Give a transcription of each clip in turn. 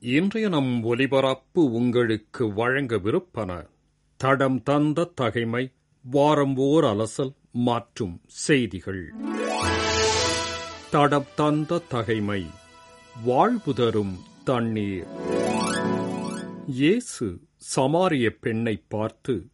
இன்றைய நம் ஒலிபரப்பு உங்களுக்கு வழங்கவிருப்பன. தடம் தந்த தகைமை வாரம் ஓர் அலசல் மற்றும் செய்திகள். தடம் தந்த தகைமை வாழ்வு தரும் தண்ணீர். இயேசு சமாரிய பெண்ணை பார்த்து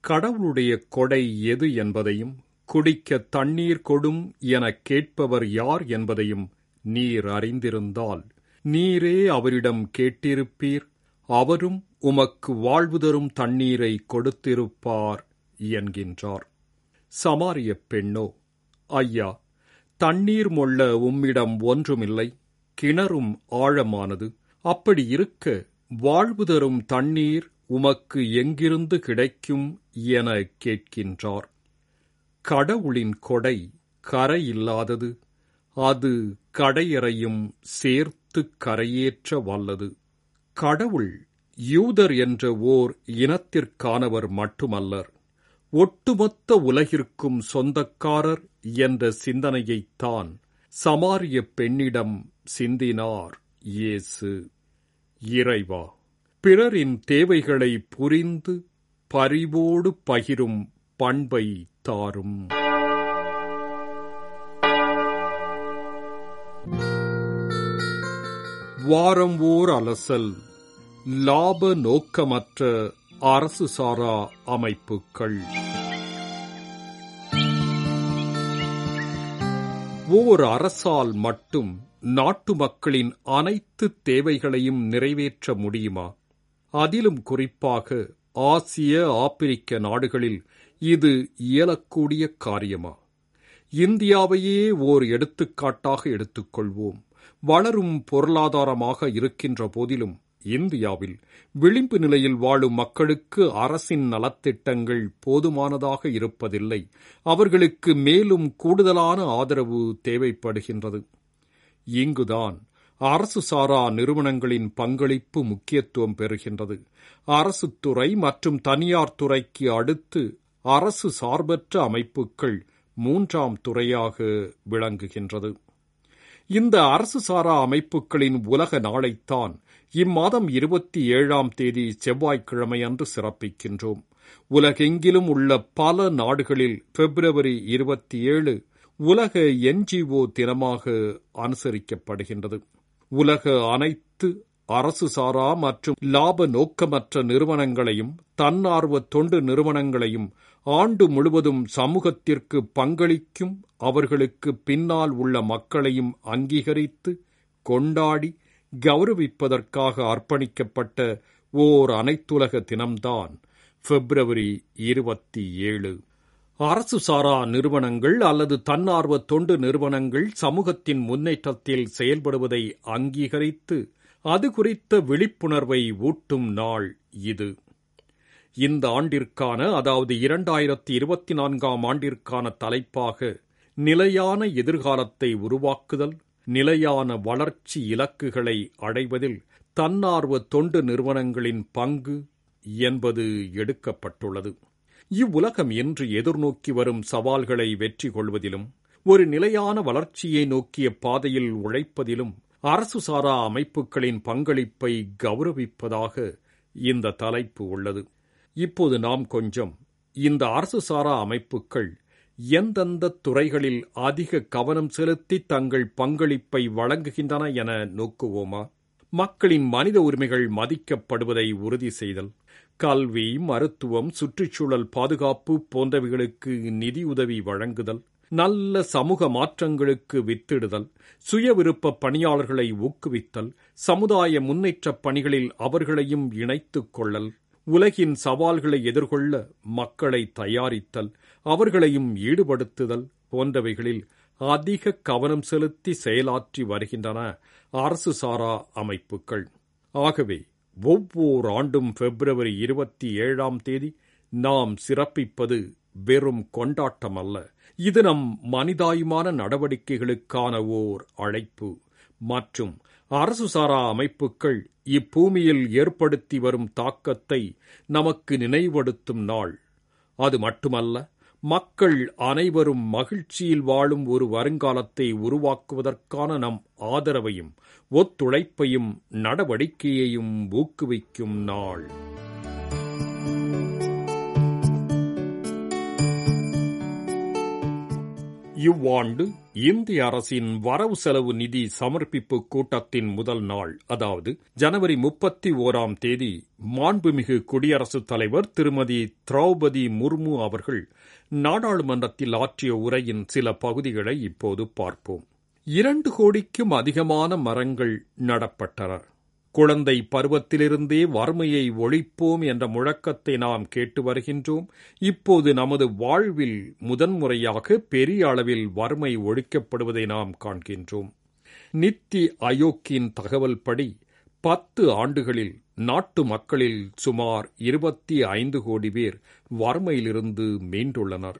கடவுளுடைய கொடை எது என்பதையும் குடிக்க தண்ணீர் கொடும் எனக் கேட்பவர் யார் என்பதையும் நீர் அறிந்திருந்தால் நீரே அவரிடம் கேட்டிருப்பீர். அவரும் உமக்கு வாழ்வு தரும் தண்ணீரை கொடுத்திருப்பார் என்கின்றார். சமாரிய பெண்ணோ ஐயா தண்ணீர் மொள்ள உம்மிடம் ஒன்றுமில்லை. கிணறும் ஆழமானது. அப்படி இருக்க வாழ்வு தரும் தண்ணீர் உமக்கு எங்கிருந்து கிடைக்கும் என கேட்கின்றார். கடவுளின் கொடை கரையில்லாதது. அது கடையறையும் சேர்த்து கரையேற்ற வல்லது. கடவுள் யூதர் என்ற ஓர் இனத்திற்கானவர் மட்டுமல்லர். ஒட்டுமொத்த உலகிற்கும் சொந்தக்காரர் என்ற சிந்தனையைத்தான் சமாரிய பெண்ணிடம் சிந்தினார் இயேசு. இறைவா பிறரின் தேவைகளை புரிந்து பரிவோடு பகிரும் பண்பை தாரும். வாரம் ஓர் அலசல் லாப நோக்கமற்ற அரசு சாரா அமைப்புகள் ஓர் அரசால் மட்டும் நாட்டு மக்களின் அனைத்து தேவைகளையும் நிறைவேற்ற முடியுமா? அதிலும் குறிப்பாக ஆசிய ஆப்பிரிக்க நாடுகளில் இது இயலக்கூடிய காரியமா? இந்தியாவையே ஓர் எடுத்துக்காட்டாக எடுத்துக்கொள்வோம். வளரும் பொருளாதாரமாக இருக்கின்ற போதிலும் இந்தியாவில் விளிம்பு நிலையில் வாழும் மக்களுக்கு அரசின் நலத்திட்டங்கள் போதுமானதாக இருப்பதில்லை. அவர்களுக்கு மேலும் கூடுதலான ஆதரவு தேவைப்படுகின்றது. இங்குதான் அரசு சாரா நிறுவனங்களின் பங்களிப்பு முக்கியத்துவம் பெறுகின்றது. அரசு துறை மற்றும் தனியார் துறைக்கு அடுத்து அரசு சார்பற்ற அமைப்புகள் மூன்றாம் துறையாக விளங்குகின்றது. இந்த அரசு சாரா அமைப்புகளின் உலக நாளைத்தான் இம்மாதம் இருபத்தி ஏழாம் தேதி செவ்வாய்க்கிழமை அன்று சிறப்பிக்கின்றோம். உலகெங்கிலும் உள்ள பல நாடுகளில் பிப்ரவரி இருபத்தி ஏழு உலக என்ஜிஓ தினமாக அனுசரிக்கப்படுகின்றது. உலக அனைத்து அரசு சாரா மற்றும் லாப நோக்கமற்ற நிறுவனங்களையும் தன்னார்வ தொண்டு நிறுவனங்களையும் ஆண்டு முழுவதும் சமூகத்திற்கு பங்களிக்கும் அவர்களுக்கு பின்னால் உள்ள மக்களையும் அங்கீகரித்து கொண்டாடி கௌரவிப்பதற்காக அர்ப்பணிக்கப்பட்ட ஓர் அனைத்துலக தினம்தான் பிப்ரவரி இருபத்தி ஏழு. அரசு சாரா நிறுவனங்கள் அல்லது தன்னார்வ தொண்டு நிறுவனங்கள் சமூகத்தின் முன்னேற்றத்தில் செயல்படுவதை அங்கீகரித்து அது குறித்த விழிப்புணர்வை ஊட்டும் நாள் இது. இந்த ஆண்டிற்கான அதாவது இரண்டாயிரத்தி இருபத்தி நான்காம் ஆண்டிற்கான தலைப்பாக நிலையான எதிர்காலத்தை உருவாக்குதல் நிலையான வளர்ச்சி இலக்குகளை அடைவதில் தன்னார்வ தொண்டு நிறுவனங்களின் பங்கு என்பது எடுக்கப்பட்டுள்ளது. இவ்வுலகம் இன்று எதிர்நோக்கி வரும் சவால்களை வெற்றி கொள்வதிலும் ஒரு நிலையான வளர்ச்சியை நோக்கிய பாதையில் உழைப்பதிலும் அரசு சாரா அமைப்புகளின் பங்களிப்பை கௌரவிப்பதாக இந்த தலைப்பு உள்ளது. இப்போது நாம் கொஞ்சம் இந்த அரசு சாரா அமைப்புகள் எந்தெந்த துறைகளில் அதிக கவனம் செலுத்தி தங்கள் பங்களிப்பை வழங்குகின்றன என நோக்குவோமா? மக்களின் மனித உரிமைகள் மதிக்கப்படுவதை உறுதி செய்தல் கல்வி மருத்துவம் சுற்றுச்சூழல் பாதுகாப்பு போன்றவைகளுக்கு நிதியுதவி வழங்குதல் நல்ல சமூக மாற்றங்களுக்கு வித்திடுதல் சுய விருப்ப பணியாளர்களை ஊக்குவித்தல் சமுதாய முன்னேற்றப் பணிகளில் அவர்களையும் இணைத்துக் கொள்ளல். உலகின் சவால்களை எதிர்கொள்ள மக்களை தயாரித்தல் அவர்களையும் ஈடுபடுத்துதல் போன்றவைகளில் அதிக கவனம் செலுத்தி செயலாற்றி வருகின்றன அரசு சாரா அமைப்புகள். ஆகவே ஒவ்வொரு ஆண்டும் பிப்ரவரி இருபத்தி ஏழாம் தேதி நாம் சிறப்பிப்பது வெறும் கொண்டாட்டம் அல்ல இது நம் மனிதாயுமான நடவடிக்கைகளுக்கான ஓர் அழைப்பு. மற்றும் அரசு சாரா அமைப்புகள் இப்பூமியில் ஏற்படுத்தி வரும் தாக்கத்தை நமக்கு நினைவடுத்தும் நாள். அது மட்டுமல்ல மக்கள் அனைவரும் மகிழ்ச்சியில் வாழும் ஒரு வருங்காலத்தை உருவாக்குவதற்கான நம் ஆதரவையும் ஒத்துழைப்பையும் நடவடிக்கையையும் ஊக்குவிக்கும் நாள். இவ்வாண்டு இந்திய அரசின் வரவு செலவு நிதி சமர்ப்பிப்பு கூட்டத்தின் முதல் நாள் அதாவது ஜனவரி முப்பத்தி ஓராம் தேதி மாண்புமிகு குடியரசுத் தலைவர் திருமதி திரௌபதி முர்மு அவர்கள் நாடாளுமன்றத்தில் ஆற்றிய உரையின் சில பகுதிகளை இப்போது பார்ப்போம். இரண்டு கோடிக்கும் அதிகமான மரங்கள் நடப்பட்டன. குழந்தை பருவத்திலிருந்தே வறுமையை ஒழிப்போம் என்ற முழக்கத்தை நாம் கேட்டு வருகின்றோம். இப்போது நமது வாழ்வில் முதன்முறையாக பெரிய அளவில் வறுமை ஒழிக்கப்படுவதை நாம் காண்கின்றோம். நித்தி அயோக்கின் தகவல் படி பத்து ஆண்டுகளில் நாட்டு மக்களில் சுமார் இருபத்தி ஐந்து கோடி பேர் வறுமையிலிருந்து மீண்டுள்ளனர்.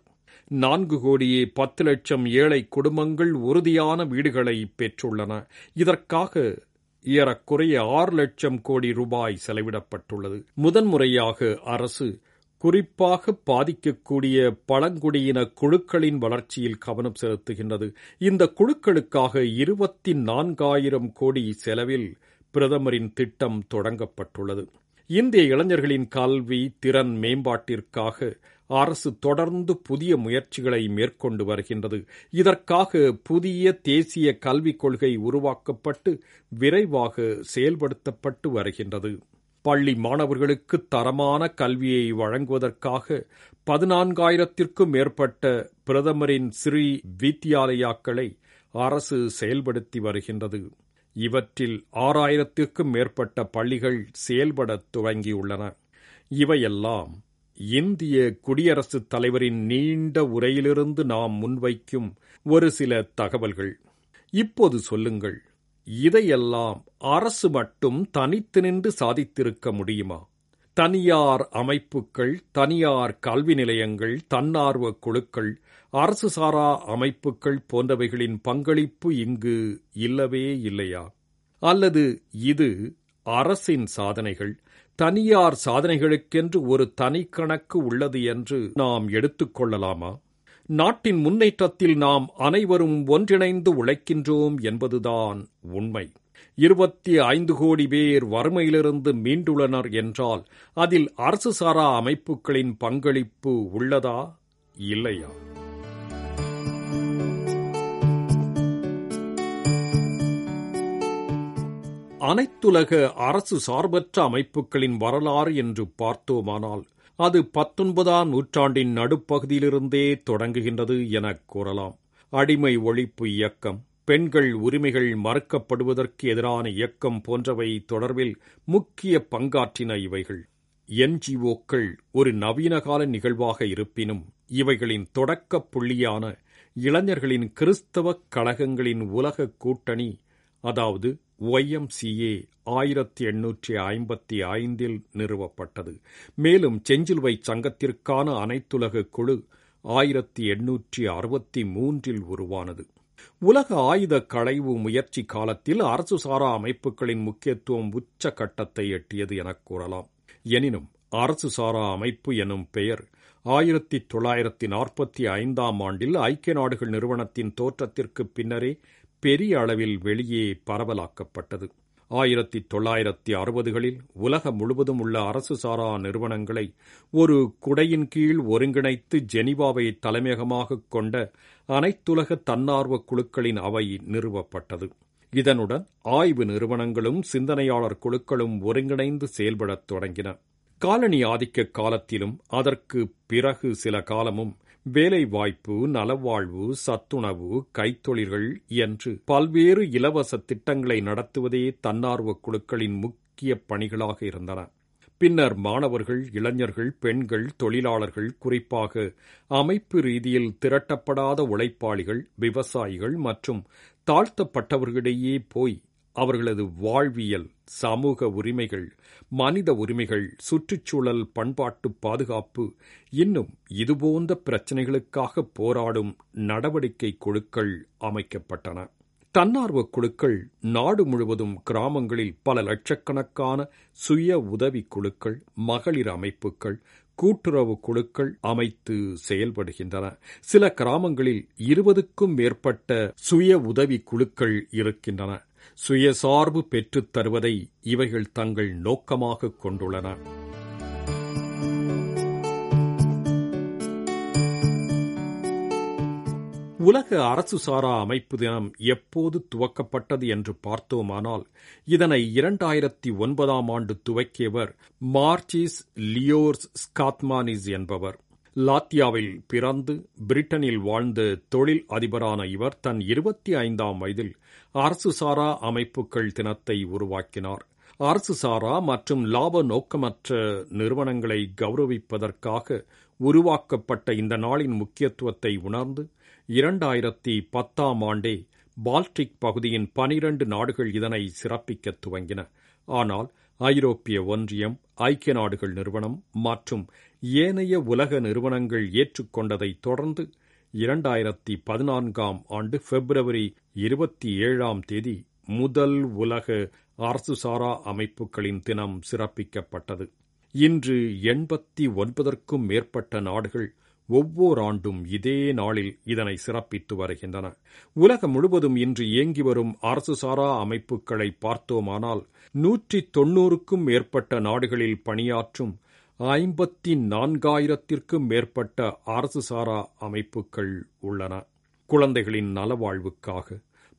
நான்கு கோடியே பத்து லட்சம் ஏழை குடும்பங்கள் உறுதியான வீடுகளை பெற்றுள்ளன. இதற்காக ஏறக்குறைய ஆறு லட்சம் கோடி ரூபாய் செலவிடப்பட்டுள்ளது. முதன்முறையாக அரசு குறிப்பாக பாதிக்கக்கூடிய பழங்குடியின குழுக்களின் வளர்ச்சியில் கவனம் செலுத்துகின்றது. இந்த குழுக்களுக்காக இருபத்தி நான்காயிரம் கோடி செலவில் பிரதமரின் திட்டம் தொடங்கப்பட்டுள்ளது. இந்திய இளைஞர்களின் கல்வி திறன் மேம்பாட்டிற்காக அரசு தொடர்ந்து புதிய முயற்சிகளை மேற்கொண்டு வருகின்றது. இதற்காக புதிய தேசிய கல்விக் கொள்கை உருவாக்கப்பட்டு விரைவாக செயல்படுத்தப்பட்டு வருகின்றது. பள்ளி மாணவர்களுக்கு தரமான கல்வியை வழங்குவதற்காக பதினான்காயிரத்திற்கும் மேற்பட்ட பிரதமரின் ஸ்ரீ வித்யாலயாக்களை அரசு செயல்படுத்தி வருகின்றது. இவற்றில் ஆறாயிரத்திற்கும் மேற்பட்ட பள்ளிகள் செயல்படத் துவங்கியுள்ளன. இவையெல்லாம் இந்திய குடியரசுத் தலைவரின் நீண்ட உரையிலிருந்து நாம் முன்வைக்கும் ஒரு சில தகவல்கள். இப்போது சொல்லுங்கள் இதையெல்லாம் அரசு மட்டும் தனித்து நின்று சாதித்திருக்க முடியுமா? தனியார் அமைப்புகள் தனியார் கல்வி நிலையங்கள் தன்னார்வ குழுக்கள் அரசு சாரா அமைப்புகள் போன்றவைகளின் பங்களிப்பு இங்கு இல்லவே இல்லையா? அல்லது இது அரசின் சாதனைகள் தனியார் சாதனைகளுக்கென்று ஒரு தனி கணக்கு உள்ளது என்று நாம் எடுத்துக்கொள்ளலாமா நாட்டின் முன்னேற்றத்தில் நாம் அனைவரும் ஒன்றிணைந்து உழைக்கின்றோம் என்பதுதான் உண்மை. இருபத்தி ஐந்து கோடி பேர் வறுமையிலிருந்து மீண்டுள்ளனர் என்றால் அதில் அரசு சாரா அமைப்புகளின் பங்களிப்பு உள்ளதா? இல்லையா? அனைத்துலக அரசு சார்பற்ற அமைப்புகளின் வரலாறு என்று பார்த்தோமானால் அது பத்தொன்பதாம் நூற்றாண்டின் நடுப்பகுதியிலிருந்தே தொடங்குகின்றது எனக் கூறலாம். அடிமை ஒழிப்பு இயக்கம் பெண்கள் உரிமைகள் மறுக்கப்படுவதற்கு எதிரான இயக்கம் போன்றவை தொடர்பில் முக்கிய பங்காற்றின இவைகள். என்ஜிஓக்கள் ஒரு நவீனகால நிகழ்வாக இருப்பினும் இவைகளின் தொடக்க புள்ளியான இளைஞர்களின் கிறிஸ்தவ கழகங்களின் உலக கூட்டணி அதாவது ஒய்எம்சிஏ ஆயிரத்தி எண்ணூற்றி ஐம்பத்தி ஐந்தில் நிறுவப்பட்டது. மேலும் செஞ்சிலுவை சங்கத்திற்கான அனைத்துலக குழு ஆயிரத்தி எண்ணூற்றி அறுபத்தி மூன்றில் உருவானது. உலக ஆயுத களைவு முயற்சி காலத்தில் அரசு சாரா அமைப்புகளின் முக்கியத்துவம் உச்ச கட்டத்தை எட்டியது எனக் கூறலாம். எனினும் அரசு சாரா அமைப்பு எனும் பெயர் ஆயிரத்தி தொள்ளாயிரத்தி நாற்பத்தி ஐந்தாம் ஆண்டில் ஐக்கிய நாடுகள் நிறுவனத்தின் தோற்றத்திற்கு பின்னரே பெரிய அளவில் வெளியே பரவலாக்கப்பட்டது. ஆயிரத்தி தொள்ளாயிரத்தி அறுபதுகளில் உலகம் முழுவதும் உள்ள அரசு சாரா நிறுவனங்களை ஒரு குடையின் கீழ் ஒருங்கிணைத்து ஜெனிவாவை தலைமையகமாகக் கொண்ட அனைத்துலக தன்னார்வ குழுக்களின் அவை நிறுவப்பட்டது. இதனுடன் ஆய்வு நிறுவனங்களும் சிந்தனையாளர் குழுக்களும் ஒருங்கிணைந்து செயல்படத் தொடங்கின. காலனி ஆதிக்க காலத்திலும் அதற்கு பிறகு சில காலமும் வேலைவாய்ப்பு நலவாழ்வு சத்துணவு கைத்தொழில்கள் என்று பல்வேறு இலவச திட்டங்களை நடத்துவதே தன்னார்வ குழுக்களின் முக்கிய பணிகளாக இருந்தன. பின்னர் மாணவர்கள் இளைஞர்கள் பெண்கள் தொழிலாளர்கள் குறிப்பாக அமைப்பு ரீதியில் திரட்டப்படாத உழைப்பாளிகள் விவசாயிகள் மற்றும் தாழ்த்தப்பட்டவர்களிடையே போய் அவர்களது வாழ்வியல் சமூக உரிமைகள் மனித உரிமைகள் சுற்றுச்சூழல் பண்பாட்டு பாதுகாப்பு இன்னும் இதுபோன்ற பிரச்சினைகளுக்காக போராடும் நடவடிக்கை குழுக்கள் அமைக்கப்பட்டன. தன்னார்வ குழுக்கள் நாடு முழுவதும் கிராமங்களில் பல லட்சக்கணக்கான சுய உதவி குழுக்கள் மகளிர் அமைப்புகள் கூட்டுறவு குழுக்கள் அமைத்து செயல்படுகின்றன. சில கிராமங்களில் இருபதுக்கும் மேற்பட்ட சுய உதவி குழுக்கள் இருக்கின்றன. சுயசார்பு பெற்றுத் தருவதை இவைகள் தங்கள் நோக்கமாக கொண்டுள்ளன. உலக அரசு சாரா அமைப்பு தினம் எப்போது துவக்கப்பட்டது என்று பார்த்தோமானால் இதனை இரண்டாயிரத்தி ஒன்பதாம் ஆண்டு துவக்கியவர் மார்ச்சிஸ் லியோர்ஸ் ஸ்காத்மானிஸ் என்பவர். லாத்தியாவில் பிறந்து பிரிட்டனில் வாழ்ந்த தொழில் அதிபரான இவர் தன் இருபத்தி ஐந்தாம் வயதில் அரசு சாரா அமைப்புகள் தினத்தை உருவாக்கினார். அரசு சாரா மற்றும் லாப நோக்கமற்ற நிறுவனங்களை கௌரவிப்பதற்காக உருவாக்கப்பட்ட இந்த நாளின் முக்கியத்துவத்தை உணர்ந்து இரண்டாயிரத்தி பத்தாம் ஆண்டே பால்டிக் பகுதியின் பனிரண்டு நாடுகள் இதனை சிறப்பிக்க துவங்கின. ஆனால் ஐரோப்பிய ஒன்றியம் ஐக்கிய நாடுகள் நிறுவனம் மற்றும் ஏனைய உலக நிறுவனங்கள் ஏற்றுக்கொண்டதைத் தொடர்ந்து இரண்டாயிரத்தி பதினான்காம் ஆண்டு பிப்ரவரி இருபத்தி ஏழாம் தேதி முதல் உலக அரசுசாரா அமைப்புகளின் தினம் சிறப்பிக்கப்பட்டது. இன்று எண்பத்தி ஒன்பதற்கும் மேற்பட்ட நாடுகள் ஒவ்வொரு ஆண்டும் இதே நாளில் இதனை சிறப்பித்து வருகின்றன. உலகம் முழுவதும் இன்று இயங்கி வரும் அரசுசாரா அமைப்புகளை பார்த்தோமானால் நூற்றி தொன்னூறுக்கும் மேற்பட்ட நாடுகளில் பணியாற்றும் ஐம்பத்தி நான்காயிரத்திற்கும் மேற்பட்ட அரசுசாரா அமைப்புகள் உள்ளன. குழந்தைகளின் நலவாழ்வுக்காக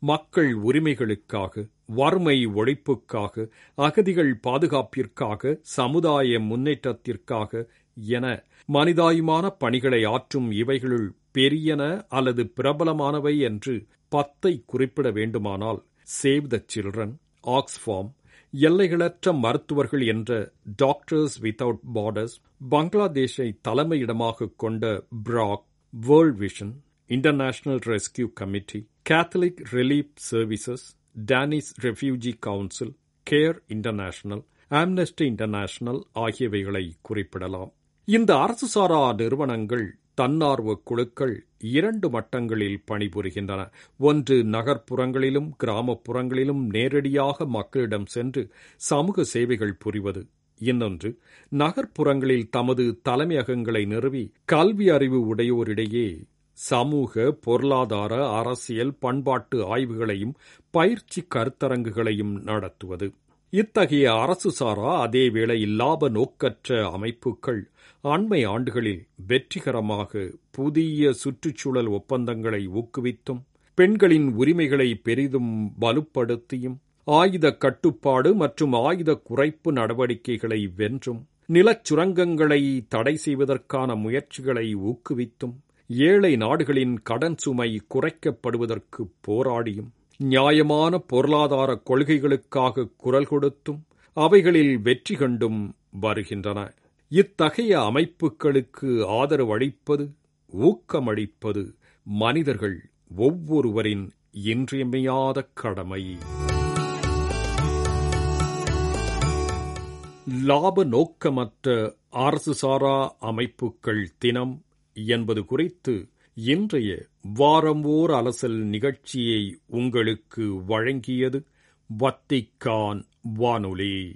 மக்கள் உரிமைகளுக்காக வறுமை ஒழிப்புக்காக அகதிகள் பாதுகாப்பிற்காக சமுதாய முன்னேற்றத்திற்காக என மனிதாயுமான பணிகளை ஆற்றும் இவைகளுள் பெரியன அல்லது பிரபலமானவை என்று பத்தை குறிப்பிட வேண்டுமானால் சேவ் த சில்ட்ரன் ஆக்ஸ்ஃபார்ம் எல்லைகளற்ற மருத்துவர்கள் என்ற டாக்டர்ஸ் வித்தவுட் பார்டர்ஸ் பங்களாதேஷை தலைமையிடமாக கொண்ட BRAC World Vision International Rescue Committee Catholic Relief Services Danish Refugee Council Care International Amnesty International ஆகியவைகளை குறிப்பிடலாம். இந்த அரசு சாரா நிறுவனங்கள் தன்னார்வ குழுக்கள் இரண்டு மட்டங்களில் பணிபுரிகின்றன. ஒன்று நகர்ப்புறங்களிலும் கிராமப்புறங்களிலும் நேரடியாக மக்களிடம் சென்று சமூக சேவைகள் புரிவது. இன்னொன்று நகர்ப்புறங்களில் தமது தலைமையகங்களை நிறுவி கல்வி அறிவு உடையோரிடையே சமூக பொருளாதார அரசியல் பண்பாட்டு ஆய்வுகளையும் பயிற்சி கருத்தரங்குகளையும் நடத்துவது. இத்தகைய அரசு சாரா அதே வேளையில் லாப நோக்கற்ற அமைப்புகள் அண்மை ஆண்டுகளில் வெற்றிகரமாக புதிய சுற்றுச்சூழல் ஒப்பந்தங்களை ஊக்குவித்தும் பெண்களின் உரிமைகளை பெரிதும் வலுப்படுத்தியும் ஆயுத கட்டுப்பாடு மற்றும் ஆயுத குறைப்பு நடவடிக்கைகளை வென்றும் நிலச்சுரங்கங்களை தடை செய்வதற்கான முயற்சிகளை ஊக்குவித்தும் ஏழை நாடுகளின் கடன் சுமை குறைக்கப்படுவதற்கு போராடியும் நியாயமான பொருளாதார கொள்கைகளுக்காக குரல் கொடுத்தும் அவைகளில் வெற்றி கண்டும் வருகின்றன. இத்தகைய அமைப்புகளுக்கு ஆதரவளிப்பது ஊக்கமளிப்பது மனிதர்கள் ஒவ்வொருவரின் இன்றியமையாத கடமை. லாப நோக்கமற்ற அரசு சாரா அமைப்புகள் தினம் என்பது குறித்து இன்றைய வாரம் ஓர் அலசல் நிகழ்ச்சியை உங்களுக்கு வழங்கியது வத்திக்கான் வானொலி.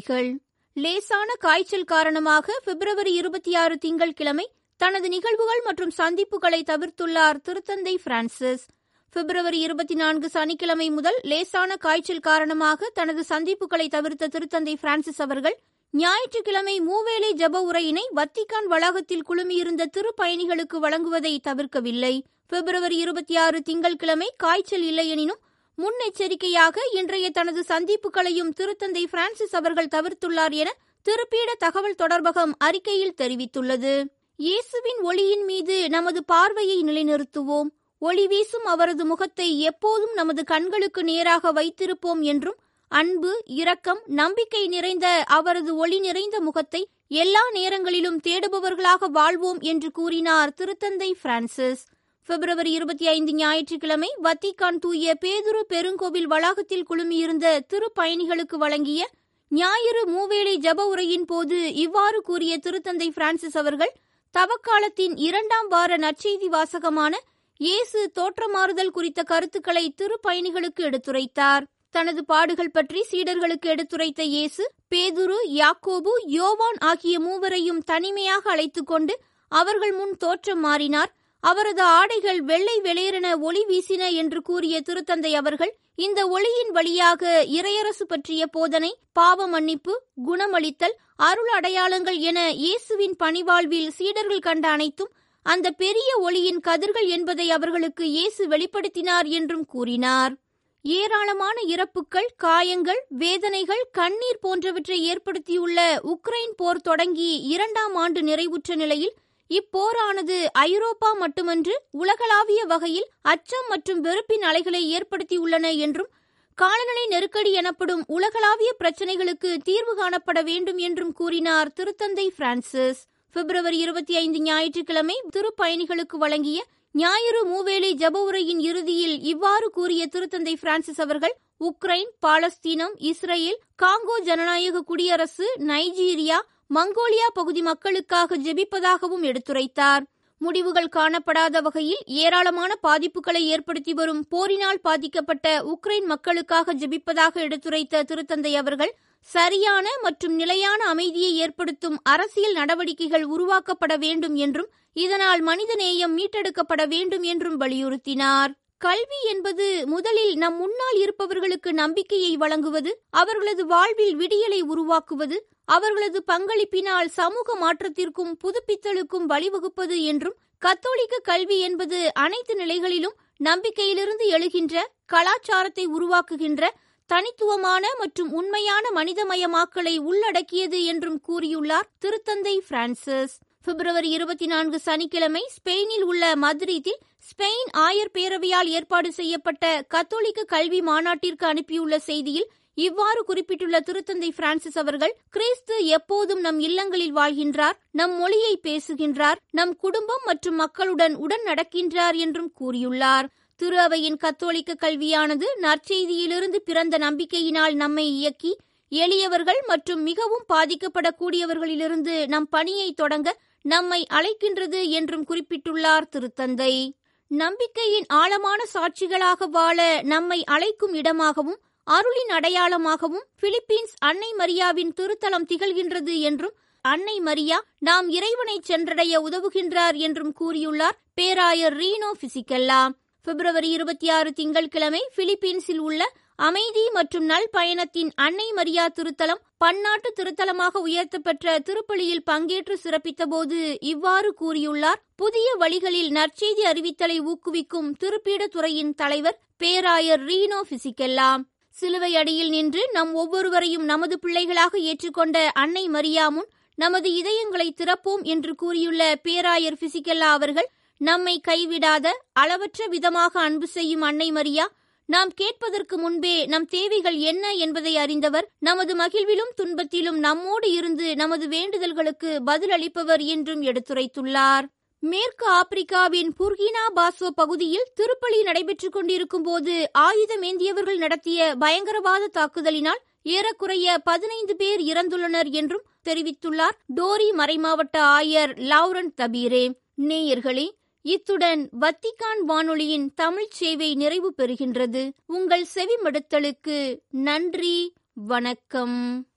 செய்திகள் லேசான காய்ச்சல் காரணமாக பிப்ரவரி இருபத்தி ஆறு திங்கட்கிழமை தனது நிகழ்வுகள் மற்றும் சந்திப்புகளை தவிர்த்துள்ளார் திருத்தந்தை பிரான்சிஸ். பிப்ரவரி இருபத்தி நான்கு சனிக்கிழமை முதல் லேசான காய்ச்சல் காரணமாக தனது சந்திப்புகளை தவிர்த்த திருத்தந்தை பிரான்சிஸ் அவர்கள் ஞாயிற்றுக்கிழமை மூவேளை ஜப உரையினை வத்திக்கான் வளாகத்தில் குழுமியிருந்த திருப்பயணிகளுக்கு வழங்குவதை தவிர்க்கவில்லை. பிப்ரவரி இருபத்தி ஆறு திங்கட்கிழமை காய்ச்சல் இல்லையெனினும் முன்னெச்சரிக்கையாக இன்றைய தனது சந்திப்புகளையும் திருத்தந்தை பிரான்சிஸ் அவர்கள் தவிர்த்துள்ளார் என திருப்பீட தகவல் தொடர்பகம் அறிக்கையில் தெரிவித்துள்ளது. இயேசுவின் ஒளியின் மீது நமது பார்வையை நிலைநிறுத்துவோம். ஒளி வீசும் அவரது முகத்தை எப்போதும் நமது கண்களுக்கு நேராக வைத்திருப்போம் என்றும் அன்பு இரக்கம் நம்பிக்கை நிறைந்த அவரது ஒளி நிறைந்த முகத்தை எல்லா நேரங்களிலும் தேடுபவர்களாக வாழ்வோம் என்று கூறினார் திருத்தந்தை பிரான்சிஸ். பிப்ரவரி இருபத்தி ஐந்து ஞாயிற்றுக்கிழமை வத்திக்கான் தூய பேதுரு பெருங்கோவில் வளாகத்தில் குழுமியிருந்த திருப்பயணிகளுக்கு வழங்கிய ஞாயிறு மூவேளை ஜப உரையின் போது இவ்வாறு கூறிய திருத்தந்தை பிரான்சிஸ் அவர்கள் தவக்காலத்தின் இரண்டாம் வார நற்செய்தி வாசகமான இயேசு தோற்றமாறுதல் குறித்த கருத்துக்களை திருப்பயணிகளுக்கு எடுத்துரைத்தார். தனது பாடுகள் பற்றி சீடர்களுக்கு எடுத்துரைத்த இயேசு பேதுரு யாக்கோபு யோவான் ஆகிய மூவரையும் தனிமையாக அழைத்துக் கொண்டு அவர்கள் முன் தோற்றம் மாறினார். அவரது ஆடைகள் வெள்ளை வெளியென ஒளி வீசின என்று கூறிய திருத்தந்தை அவர்கள் இந்த ஒளியின் வழியாக இறையரசு பற்றிய போதனை பாவ மன்னிப்பு குணமளித்தல் அருள் அடையாளங்கள் என இயேசுவின் பணிவாழ்வில் சீடர்கள் கண்ட அனைத்தும் அந்த பெரிய ஒளியின் கதிர்கள் என்பதை அவர்களுக்கு இயேசு வெளிப்படுத்தினார் என்றும் கூறினார். ஏராளமான இறப்புகள் காயங்கள் வேதனைகள் கண்ணீர் போன்றவற்றை ஏற்படுத்தியுள்ள உக்ரைன் போர் தொடங்கி இரண்டாம் ஆண்டு நிறைவுற்ற நிலையில் இப்போரானது ஐரோப்பா மட்டுமன்று உலகளாவிய வகையில் அச்சம் மற்றும் வெறுப்பின் அலைகளை ஏற்படுத்தியுள்ளன என்றும் காலநிலை நெருக்கடி எனப்படும் உலகளாவிய பிரச்சினைகளுக்கு தீர்வு காணப்பட வேண்டும் என்றும் கூறினார் திருத்தந்தை பிரான்சிஸ். பிப்ரவரி இருபத்தி ஐந்து ஞாயிற்றுக்கிழமை திருப்பயணிகளுக்கு வழங்கிய ஞாயிறு மூவேளை ஜப உரையின் இறுதியில் இவ்வாறு கூறிய திருத்தந்தை பிரான்சிஸ் அவர்கள் உக்ரைன் பாலஸ்தீனம் இஸ்ரேல் காங்கோ ஜனநாயக குடியரசு நைஜீரியா மங்கோலியா பகுதி மக்களுக்காக ஜெபிப்பதாகவும் எடுத்துரைத்தார். முடிவுகள் காணப்படாத வகையில் ஏராளமான பாதிப்புகளை ஏற்படுத்தி வரும் போரினால் பாதிக்கப்பட்ட உக்ரைன் மக்களுக்காக ஜெபிப்பதாக எடுத்துரைத்த திருத்தந்தை அவர்கள் சரியான மற்றும் நிலையான அமைதியை ஏற்படுத்தும் அரசியல் நடவடிக்கைகள் உருவாக்கப்பட வேண்டும் என்றும் இதனால் மனிதநேயம் மீட்டெடுக்கப்பட வேண்டும் என்றும் வலியுறுத்தினார். கல்வி என்பது முதலில் நம் முன்னால் இருப்பவர்களுக்கு நம்பிக்கையை வழங்குவது அவர்களது வாழ்வில் விடியலை உருவாக்குவது அவர்களது பங்களிப்பினால் சமூக மாற்றத்திற்கும் புதுப்பித்தலுக்கும் வழிவகுப்பது என்றும் கத்தோலிக்க கல்வி என்பது அனைத்து நிலைகளிலும் நம்பிக்கையிலிருந்து எழுகின்ற கலாச்சாரத்தை உருவாக்குகின்ற தனித்துவமான மற்றும் உண்மையான மனிதமயமாக்கலை உள்ளடக்கியது என்றும் கூறியுள்ளார் திருத்தந்தை பிரான்சிஸ். பிப்ரவரி இருபத்தி நான்கு சனிக்கிழமை ஸ்பெயினில் உள்ள மத்ரீத்தில் ஸ்பெயின் ஆயர் பேரவையால் ஏற்பாடு செய்யப்பட்ட கத்தோலிக்க கல்வி மாநாட்டிற்கு அனுப்பியுள்ள செய்தியில் இவ்வாறு குறிப்பிட்டுள்ள திருத்தந்தை பிரான்சிஸ் அவர்கள் கிறிஸ்து எப்போதும் நம் இல்லங்களில் வாழ்கின்றார் நம் மொழியை பேசுகின்றார் நம் குடும்பம் மற்றும் மக்களுடன் உடன் நடக்கின்றார் என்றும் கூறியுள்ளார். திரு அவையின் கத்தோலிக்க கல்வியானது நற்செய்தியிலிருந்து பிறந்த நம்பிக்கையினால் நம்மை இயக்கி எளியவர்கள் மற்றும் மிகவும் பாதிக்கப்படக்கூடியவர்களிலிருந்து நம் பணியை தொடங்க நம்மை அழைக்கின்றது என்றும் குறிப்பிட்டுள்ளார் திருத்தந்தை. நம்பிக்கையின் ஆழமான சாட்சிகளாக வாழ நம்மை அழைக்கும் இடமாகவும் அருளின் அடையாளமாகவும் பிலிப்பீன்ஸ் அன்னை மரியாவின் திருத்தலம் திகழ்கின்றது என்றும் அன்னை மரியா நாம் இறைவனை சென்றடைய உதவுகின்றார் என்றும் கூறியுள்ளார் பேராயர் ரீனோ பிசிக்கல்லா பிப்ரவரி இருபத்தி ஆறு திங்கட்கிழமை பிலிப்பீன்ஸில் உள்ள அமைதி மற்றும் நல் பயணத்தின் அன்னை மரியா திருத்தலம் பன்னாட்டு திருத்தலமாக உயர்த்தப்பெற்ற திருப்பலியில் பங்கேற்று சிறப்பித்தபோது இவ்வாறு கூறியுள்ளார். புதிய வழிகளில் நற்செய்தி அறிவித்தலை ஊக்குவிக்கும் திருப்பீடத்துறையின் தலைவர் பேராயர் ரீனோ பிசிக்கெல்லாம் சிலுவை அடியில் நின்று நம் ஒவ்வொருவரையும் நமது பிள்ளைகளாக ஏற்றுக்கொண்ட அன்னை மரியாமுன் நமது இதயங்களை திறப்போம் என்று கூறியுள்ள பேராயர் பிசிகல்லா அவர்கள் நம்மை கைவிடாத அளவற்ற விதமாக அன்பு செய்யும் அன்னை மரியா நாம் கேட்பதற்கு முன்பே நம் தேவைகள் என்ன என்பதை அறிந்தவர் நமது மகிழ்விலும் துன்பத்திலும் நம்மோடு இருந்து நமது வேண்டுதல்களுக்கு பதிலளிப்பவர் என்றும் எடுத்துரைத்துள்ளார். மேற்கு ஆப்பிரிக்காவின் புர்கினா பாசோ பகுதியில் திருப்பலி நடைபெற்றுக் கொண்டிருக்கும் போது ஆயுதமேந்தியவர்கள் நடத்திய பயங்கரவாத தாக்குதலினால் ஏறக்குறைய பதினைந்து பேர் இறந்துள்ளனர் என்றும் தெரிவித்துள்ளார் டோரி மறைமாவட்ட ஆயர் லாவ்ரன் தபீரே. நேயர்களே இத்துடன் வத்திகான் வானொலியின் தமிழ்ச் சேவை நிறைவு பெறுகின்றது. உங்கள் செவிமடுத்தலுக்கு நன்றி வணக்கம்.